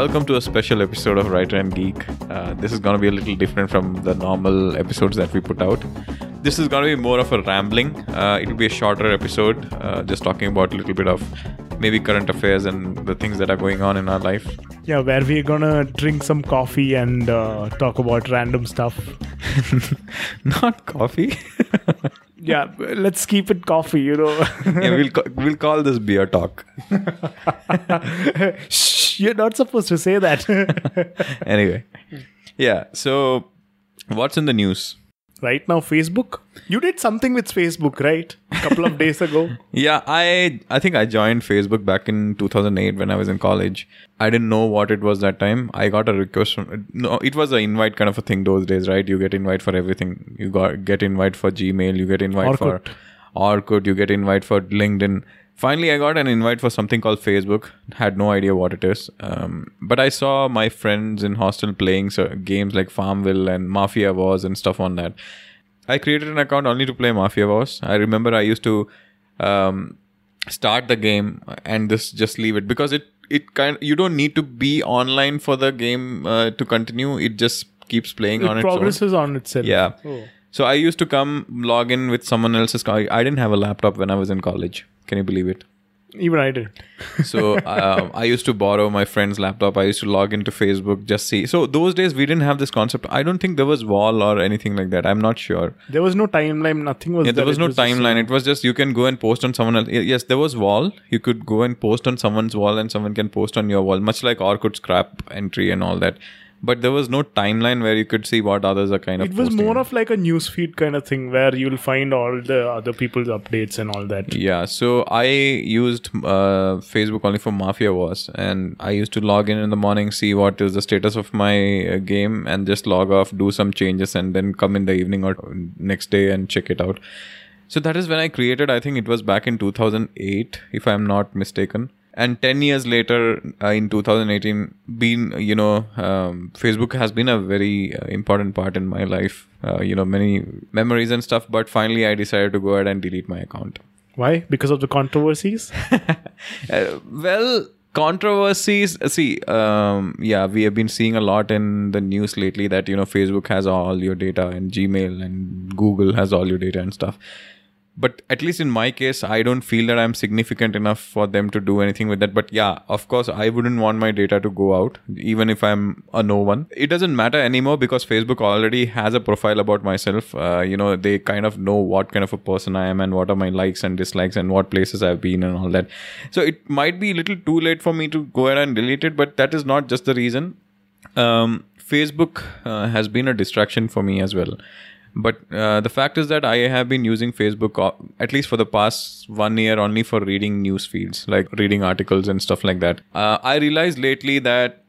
welcome to a special episode of Writer and Geek. Uh, this is going to be a little different from the normal episodes that we put out. This is going to be more of a rambling. Uh, it will be a shorter episode, uh, just talking about a little bit of maybe current affairs and the things that are going on in our life. Yeah, where we're gonna drink some coffee and uh, talk about random stuff. Not coffee. Yeah, let's keep it coffee, you know. yeah, we'll we'll call this beer talk. Shh, you're not supposed to say that. anyway, yeah. So, what's in the news? right now, Facebook. You did something with Facebook, right? A couple of days ago. Yeah, I I think I joined Facebook back in 2008 when I was in college. I didn't know what it was that time. I got a request from no, it was an invite kind of a thing those days, right? You get invite for everything. You got get invite for Gmail, you get invite Orkut. for Orkut, you get invite for LinkedIn. Finally, I got an invite for something called Facebook. Had no idea what it is, um, but I saw my friends in hostel playing so, games like Farmville and Mafia Wars and stuff on that. I created an account only to play Mafia Wars. I remember I used to um, start the game and this just leave it because it it kind you don't need to be online for the game uh, to continue. It just keeps playing on it its own. progresses on itself. Yeah. Oh. So I used to come log in with someone else's. I didn't have a laptop when I was in college. Can you believe it? Even I did. So um, I used to borrow my friend's laptop. I used to log into Facebook, just see. So those days we didn't have this concept. I don't think there was wall or anything like that. I'm not sure. There was no timeline, nothing was Yeah, there was no just- timeline. It was just you can go and post on someone else. Yes, there was wall. You could go and post on someone's wall, and someone can post on your wall, much like Orkut scrap entry and all that. But there was no timeline where you could see what others are kind of. It was more of like a newsfeed kind of thing where you'll find all the other people's updates and all that. Yeah, so I used uh, Facebook only for Mafia Wars, and I used to log in in the morning, see what is the status of my uh, game, and just log off, do some changes, and then come in the evening or next day and check it out. So that is when I created. I think it was back in 2008, if I'm not mistaken. And 10 years later, uh, in 2018, been you know, um, Facebook has been a very uh, important part in my life. Uh, you know, many memories and stuff. But finally, I decided to go ahead and delete my account. Why? Because of the controversies? Uh, well, controversies. uh, See, um, yeah, we have been seeing a lot in the news lately that you know Facebook has all your data and Gmail and Google has all your data and stuff. But at least in my case, I don't feel that I'm significant enough for them to do anything with that. But yeah, of course, I wouldn't want my data to go out, even if I'm a no one. It doesn't matter anymore because Facebook already has a profile about myself. Uh, you know, they kind of know what kind of a person I am and what are my likes and dislikes and what places I've been and all that. So it might be a little too late for me to go ahead and delete it, but that is not just the reason. Um, Facebook uh, has been a distraction for me as well. But uh, the fact is that I have been using Facebook uh, at least for the past one year only for reading news feeds, like reading articles and stuff like that. Uh, I realized lately that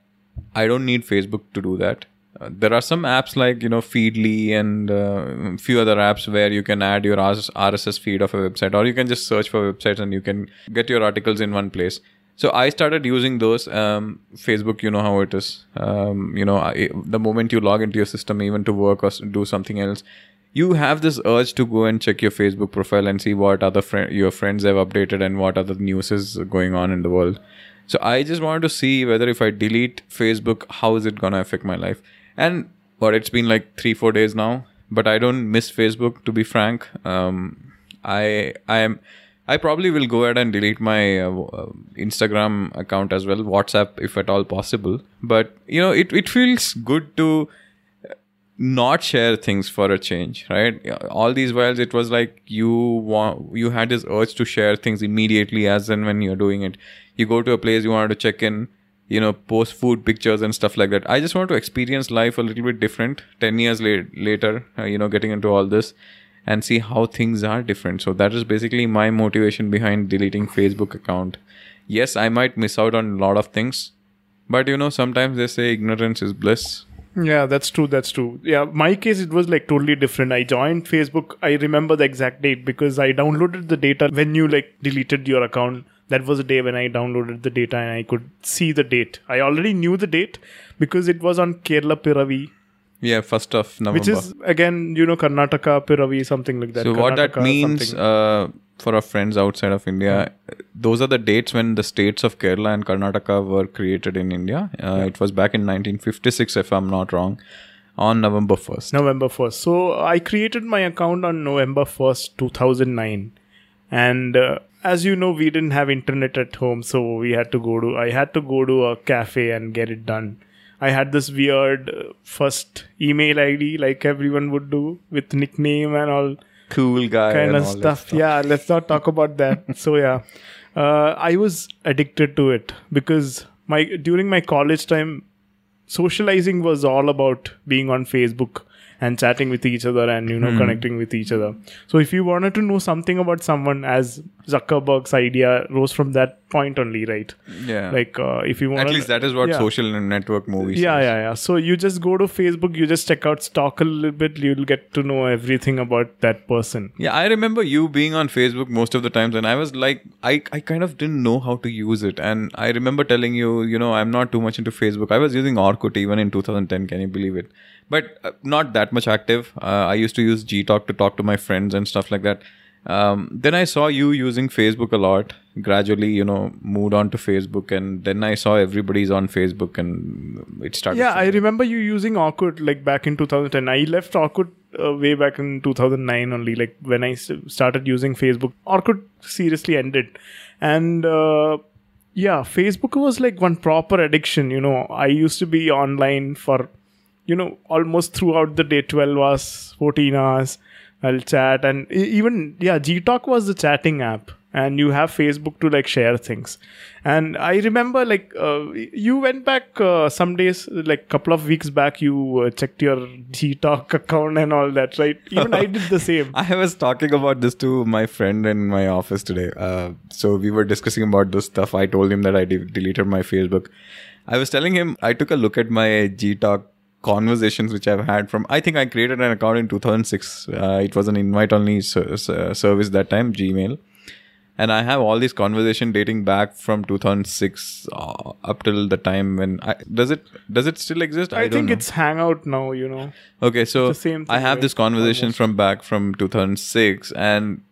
I don't need Facebook to do that. Uh, there are some apps like you know Feedly and uh, few other apps where you can add your RSS feed of a website, or you can just search for websites and you can get your articles in one place. So I started using those. Um, Facebook, you know how it is. Um, you know, I, the moment you log into your system, even to work or do something else, you have this urge to go and check your Facebook profile and see what other your friends have updated and what other news is going on in the world. So I just wanted to see whether if I delete Facebook, how is it gonna affect my life? And what it's been like three four days now, but I don't miss Facebook to be frank. Um, I I am. I probably will go ahead and delete my uh, uh, Instagram account as well, WhatsApp if at all possible. But you know, it, it feels good to not share things for a change right? All these whiles it was like you want you had this urge to share things immediately as and when you're doing it. You go to a place you wanted to check in you know post food pictures and stuff like that. I just want to experience life a little bit different. 10 years la- later uh, you know getting into all this and see how things are different so that is basically my motivation behind deleting facebook account yes i might miss out on a lot of things but you know sometimes they say ignorance is bliss Yeah, that's true. That's true. Yeah, my case it was like totally different. I joined Facebook. I remember the exact date because I downloaded the data when you like deleted your account. That was the day when I downloaded the data and I could see the date. I already knew the date because it was on Kerala Piravi, Yeah, first of November. which is again you know Karnataka Piravi something like that. so what that means, uh, for our friends outside of India, those are the dates when the states of Kerala and Karnataka were created in India. Uh, It was back in 1956, if I'm not wrong, on November 1st. November 1st. So I created my account on November 1st, 2009. And uh, as you know, we didn't have internet at home, so we had to go to, I had to go to a cafe and get it done. I had this weird uh, first email ID like everyone would do with nickname and all Cool guy. kind and of all that stuff. Yeah, let's not talk about that. so yeah, uh, I was addicted to it because my during my college time, socializing was all about being on Facebook and chatting with each other and you know connecting with each other. So if you wanted to know something about someone, as Zuckerberg's idea rose from that point only, right? Yeah. Like uh, if you want, At least that is what yeah. social network movies. Yeah, says. yeah, yeah. So you just go to Facebook, you just check out stock a little bit, you'll get to know everything about that person. Yeah, I remember you being on Facebook most of the times, and I was like, I, I kind of didn't know how to use it. And I remember telling you, you know, I'm not too much into Facebook. I was using Orkut even in 2010. Can you believe it? But uh, not that much active. Uh, I used to use Gtalk to talk to my friends and stuff like that. Um, then I saw you using Facebook a lot. Gradually, you know, moved on to Facebook, and then I saw everybody's on Facebook, and it started. Yeah, I remember you using Orkut like back in 2010. I left Orkut uh, way back in 2009 only, like when I started using Facebook. Orkut seriously ended. And uh, yeah, Facebook was like one proper addiction. You know, I used to be online for, you know, almost throughout the day 12 hours, 14 hours. I'll chat. And even, yeah, Gtalk was the chatting app. And you have Facebook to like share things. And I remember like uh, you went back uh, some days, like couple of weeks back, you uh, checked your Gtalk account and all that, right? Even I did the same. I was talking about this to my friend in my office today. Uh, so we were discussing about this stuff. I told him that I de- deleted my Facebook. I was telling him I took a look at my Gtalk conversations which I've had from. I think I created an account in 2006. Uh, it was an invite-only ser- ser- service that time, Gmail. And I have all these conversation dating back from 2006 uh, up till the time when I, does it does it still exist? I, don't think know. it's Hangout now, you know. Okay, so I have right? this conversation Almost. from back from 2006, and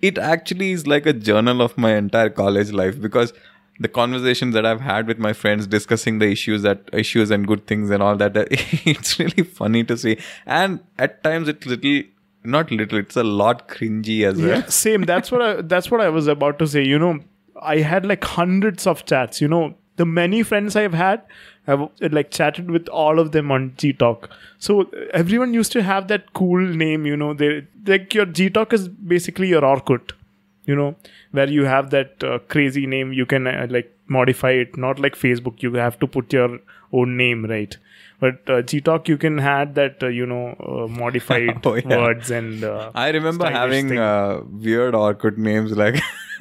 it actually is like a journal of my entire college life because the conversations that I've had with my friends discussing the issues that issues and good things and all that, it's really funny to see. And at times it's little, not little, it's a lot cringy as well. Same. That's what I. That's what I was about to say. You know, I had like hundreds of chats. You know, the many friends I've had, I've like chatted with all of them on Gtalk. So uh, everyone used to have that cool name. You know, they like your Gtalk is basically your Orkut. You know, where you have that uh, crazy name, you can uh, like modify it. Not like Facebook, you have to put your own name, right? But uh, Gtalk, you can add that uh, you know uh, modified Oh, yeah. words and. Uh, I remember having uh, weird Orkut names like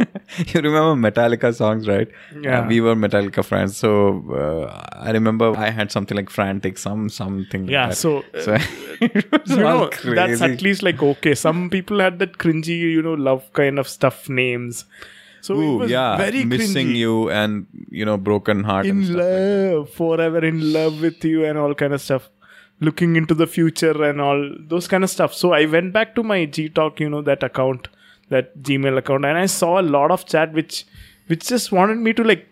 you remember Metallica songs, right? Yeah. We were Metallica friends so uh, I remember I had something like frantic, some something. like Yeah, that. so, so you know that's at least like okay some people had that cringy you know love kind of stuff names so Ooh, was yeah, very missing cringy. you and you know broken heart. and in stuff like love forever in love with you and all kind of stuff. Looking into the future and all those kind of stuff. So i went back to my G Talk, you know that account that gmail account and i saw a lot of chat which which just wanted me to like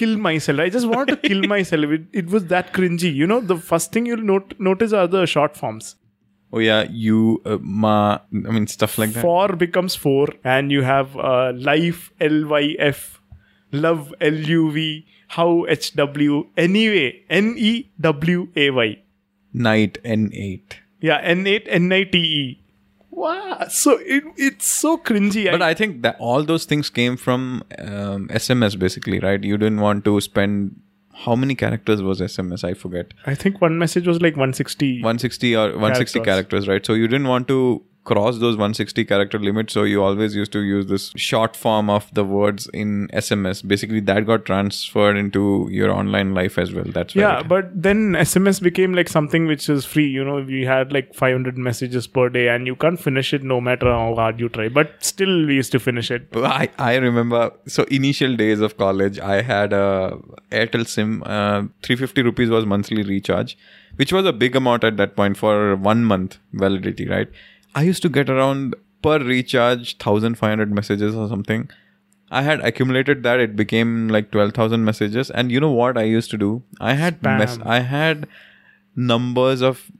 kill myself. I just wanted to kill myself. It, it was that cringy. You know the first thing you'll not- notice are the short forms Oh yeah, you uh, ma. I mean stuff like that. four becomes four and you have uh, life lyf love luv how hw anyway n-e-w-a-y Night N eight. yeah n8 n-i-t-e wow so it, it's so cringy But I think that all those things came from um, SMS basically, right? You didn't want to spend how many characters was SMS? I forget. I think one message was like 160 160 or 160 Characters. characters. right? So you didn't want to cross those 160 character limit, so you always used to use this short form of the words in SMS. Basically, that got transferred into your online life as well. That's yeah but then sms became like something which is free you know we had like 500 messages per day and you can't finish it no matter how hard you try but still we used to finish it I, I remember so initial days of college i had a airtel sim uh, 350 rupees was monthly recharge which was a big amount at that point for one month validity right i used to get around per recharge 1500 messages or something. I had accumulated that it became like 12,000 messages. And you know what I used to do? I had mess I had numbers of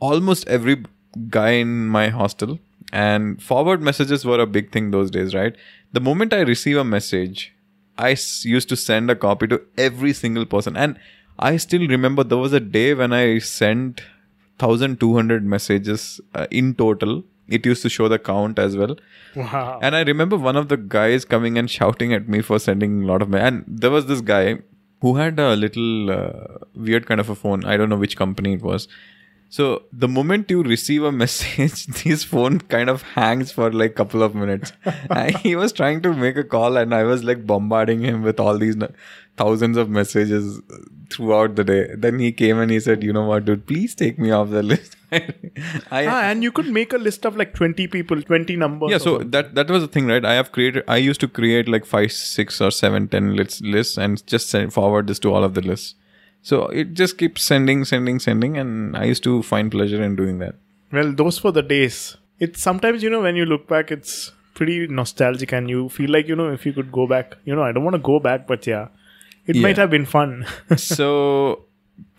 almost every guy in my hostel. And forward messages were a big thing those days right? The moment i receive a message i s- used to send a copy to every single person. And i still remember there was a day when i sent 1200 messages uh, in total it used to show the count as well Wow. and I remember one of the guys coming and shouting at me for sending a lot of. Ma- and there was this guy who had a little uh, weird kind of a phone. I don't know which company it was. So the moment you receive a message, this phone kind of hangs for like couple of minutes. he was trying to make a call, and I was like bombarding him with all these thousands of messages throughout the day. Then he came and he said, "You know what, dude? Please take me off the list." I, ah, and you could make a list of like 20 people, 20 numbers. yeah so something. that that was the thing right i have created i used to create like five six or seven ten lists lists and just send forward this to all of the lists so it just keeps sending sending sending and i used to find pleasure in doing that Well, those were the days. It's sometimes, you know, when you look back, it's pretty nostalgic and you feel like, you know, if you could go back, you know, I don't want to go back, but yeah, it Yeah. might have been fun. so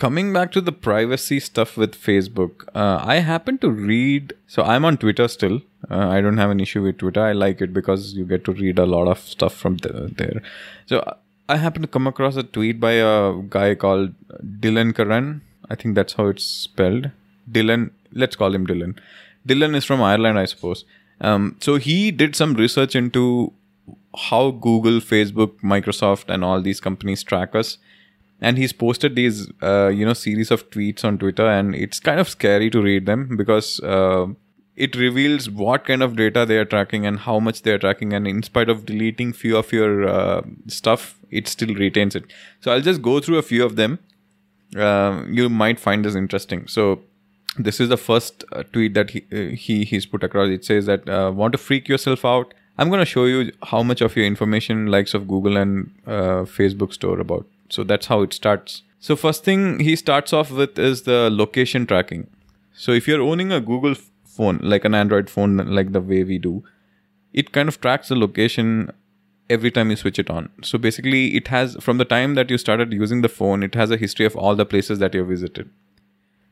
coming back to the privacy stuff with facebook uh, i happen to read so i'm on twitter still uh, i don't have an issue with twitter i like it because you get to read a lot of stuff from the, there so i happen to come across a tweet by a guy called dylan Curran i think that's how it's spelled. Dylan let's call him dylan. Dylan is from ireland i suppose. Um, so he did some research into how google facebook microsoft and all these companies track us. And he's posted these uh, you know series of tweets on twitter and it's kind of scary to read them because uh, it reveals what kind of data they are tracking and how much they are tracking and in spite of deleting few of your uh, stuff it still retains it. So i'll just go through a few of them. Uh, you might find this interesting. So this is the first uh, tweet that he, uh, he he's put across. It says that uh, want to freak yourself out? I'm going to show you how much of your information likes of google and uh, facebook store about. So that's how it starts. So first thing he starts off with is the location tracking. So if you're owning a google phone like an android phone like the way we do it kind of tracks the location every time you switch it on so basically it has from the time that you started using the phone it has a history of all the places that you visited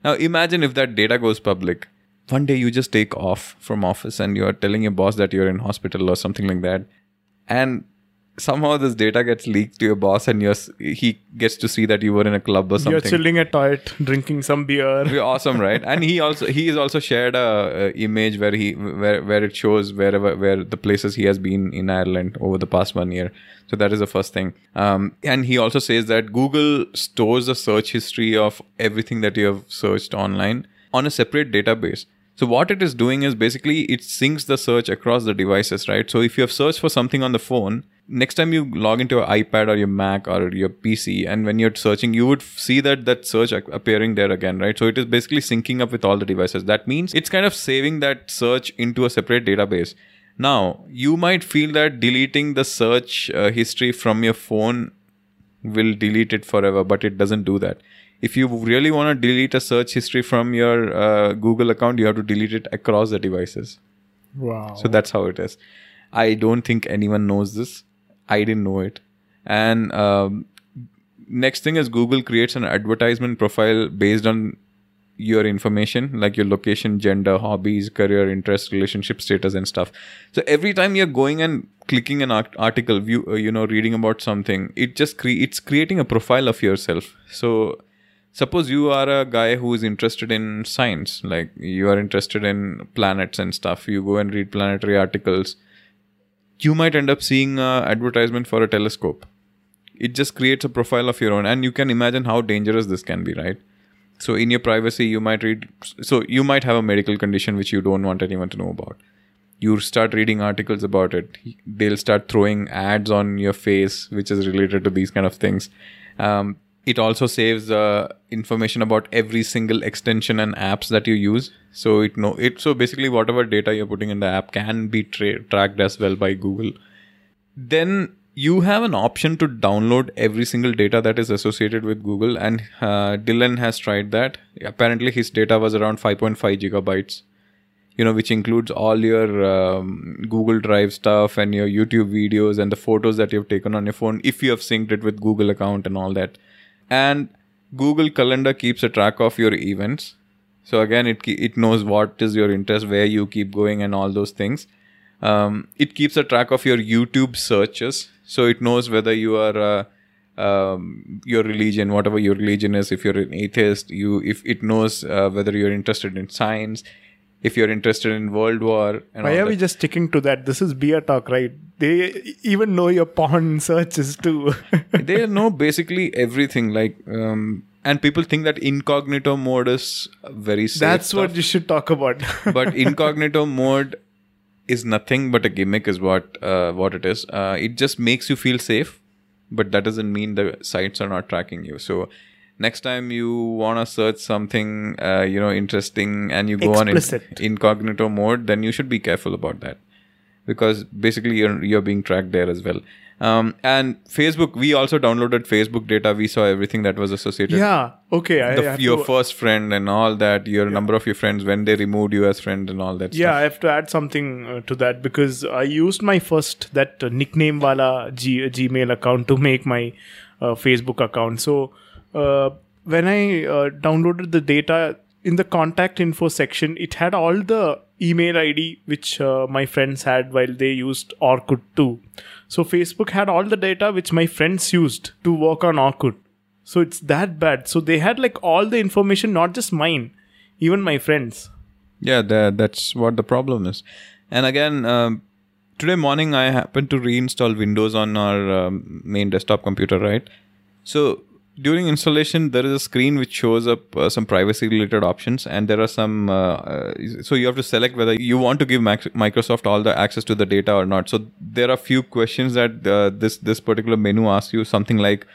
now imagine if that data goes public. One day you just take off from office and you're telling your boss that you're in hospital or something like that. And somehow this data gets leaked to your boss and you're, he gets to see that you were in a club or something You're chilling at toilet, drinking some beer. We're awesome, right? And he also he has also shared a, a image where he where where it shows wherever where the places he has been in Ireland over the past one year. So that is the first thing. Um, and he also says that Google stores the search history of everything that you have searched online on a separate database. So what it is doing is basically it syncs the search across the devices, right? So if you have searched for something on the phone, next time you log into your iPad or your Mac or your PC, and when you're searching, you would see that that search appearing there again, right? So it is basically syncing up with all the devices. That means it's kind of saving that search into a separate database. Now you might feel that deleting the search uh, history from your phone will delete it forever, but it doesn't do that. If you really want to delete a search history from your uh, Google account, you have to delete it across the devices. Wow. So that's how it is. I don't think anyone knows this. I didn't know it. And um, next thing is Google creates an advertisement profile based on your information, like your location, gender, hobbies, career, interest, relationship status, and stuff. So every time you're going and clicking an art- article, view, uh, you know, reading about something, it just cre- it's creating a profile of yourself. So suppose you are a guy who is interested in science like you are interested in planets and stuff you go and read planetary articles you might end up seeing a advertisement for a telescope. It just creates a profile of your own and you can imagine how dangerous this can be right? So in your privacy you might read so you might have a medical condition which you don't want anyone to know about. You start reading articles about it. They'll start throwing ads on your face which is related to these kind of things. Um, it also saves uh, information about every single extension and apps that you use. So it know it so basically whatever data you're putting in the app can be tra- tracked as well by google. Then you have an option to download every single data that is associated with google and uh, dylan has tried that. Apparently his data was around 5.5 gigabytes you know which includes all your um, google drive stuff and your youtube videos and the photos that you've taken on your phone if you have synced it with google account and all that and google calendar keeps a track of your events. So again it it knows what is your interest where you keep going and all those things. Um, it keeps a track of your youtube searches. So it knows whether you are uh, um, your religion whatever your religion is if you're an atheist you if it knows uh, whether you're interested in science if you're interested in world war and Why are we just sticking to that? This is beer talk, right? They even know your porn searches too. they know basically everything like um, and people think that incognito mode is very safe That's stuff. what you should talk about. but incognito mode is nothing but a gimmick is what uh, what it is uh, it just makes you feel safe but that doesn't mean the sites are not tracking you so next time you want to search something uh, you know interesting and you go on in, incognito mode then you should be careful about that because basically you're you're being tracked there as well um, and facebook we also downloaded facebook data we saw everything that was associated yeah. Okay. I the, have your to, first friend and all that your number of your friends when they removed you as friend and all that yeah, stuff. I have to add something uh, to that because I used my first that uh, nickname wala G- Gmail account to make my uh, Facebook account. So when I uh, downloaded the data in the contact info section, it had all the email ID which uh, my friends had while they used Orkut too. So Facebook had all the data which my friends used to work on Orkut. So it's that bad. So they had like all the information, not just mine, even my friends. Yeah, that, that's what the problem is. And again, um, today morning I happened to reinstall Windows on our um, main desktop computer, right? So during installation, there is a screen which shows up uh, some privacy related options, and there are some. Uh, uh, so you have to select whether you want to give Microsoft all the access to the data or not. So there are few questions that uh, this this particular menu asks you something like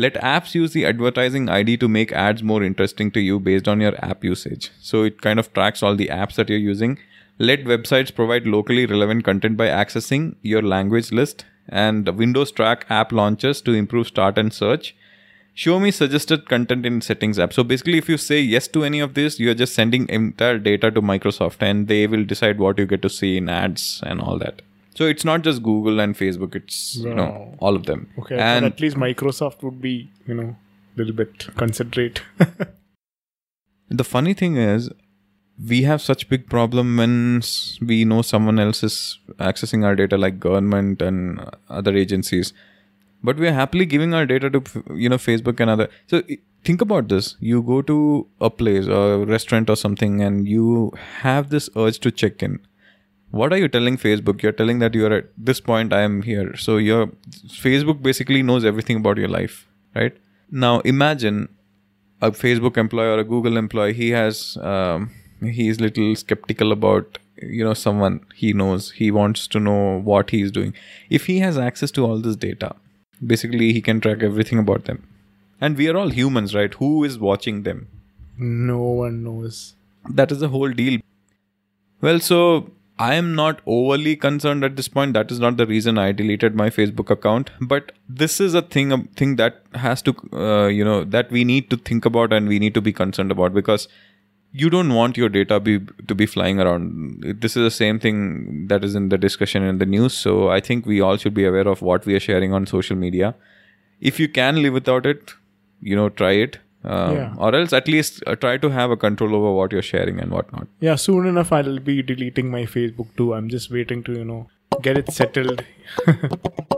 let apps use the advertising id to make ads more interesting to you based on your app usage so it kind of tracks all the apps that you're using let websites provide locally relevant content by accessing your language list and windows track app launches to improve start and search show me suggested content in settings app so basically if you say yes to any of this you're just sending entire data to microsoft and they will decide what you get to see in ads and all that so it's not just google and facebook it's you know all of them Okay, and at least Microsoft would be, you know, a little bit considerate. The funny thing is, we have such big problem when we know someone else is accessing our data, like government and other agencies. But we are happily giving our data to you know Facebook and other. So think about this: you go to a place, a restaurant or something, and you have this urge to check in. What are you telling Facebook? You're telling that you're at this point. I am here. So your Facebook basically knows everything about your life, right? Now imagine a Facebook employee or a Google employee, he has um, he is little skeptical about you know someone he knows. He wants to know what he is doing. If he has access to all this data, basically he can track everything about them. And we are all humans, right? Who is watching them? no one knows. That is the whole deal. Well, so I am not overly concerned at this point. That is not the reason I deleted my Facebook account. But this is a thing, a thing that has to, uh, you know, that we need to think about and we need to be concerned about because you don't want your data be to be flying around. This is the same thing that is in the discussion in the news. So I think we all should be aware of what we are sharing on social media. If you can live without it, you know, try it. Um, Yeah. Or else at least uh, try to have a control over what you're sharing and whatnot. Yeah, soon enough I'll be deleting my Facebook too. I'm just waiting to, you know, get it settled.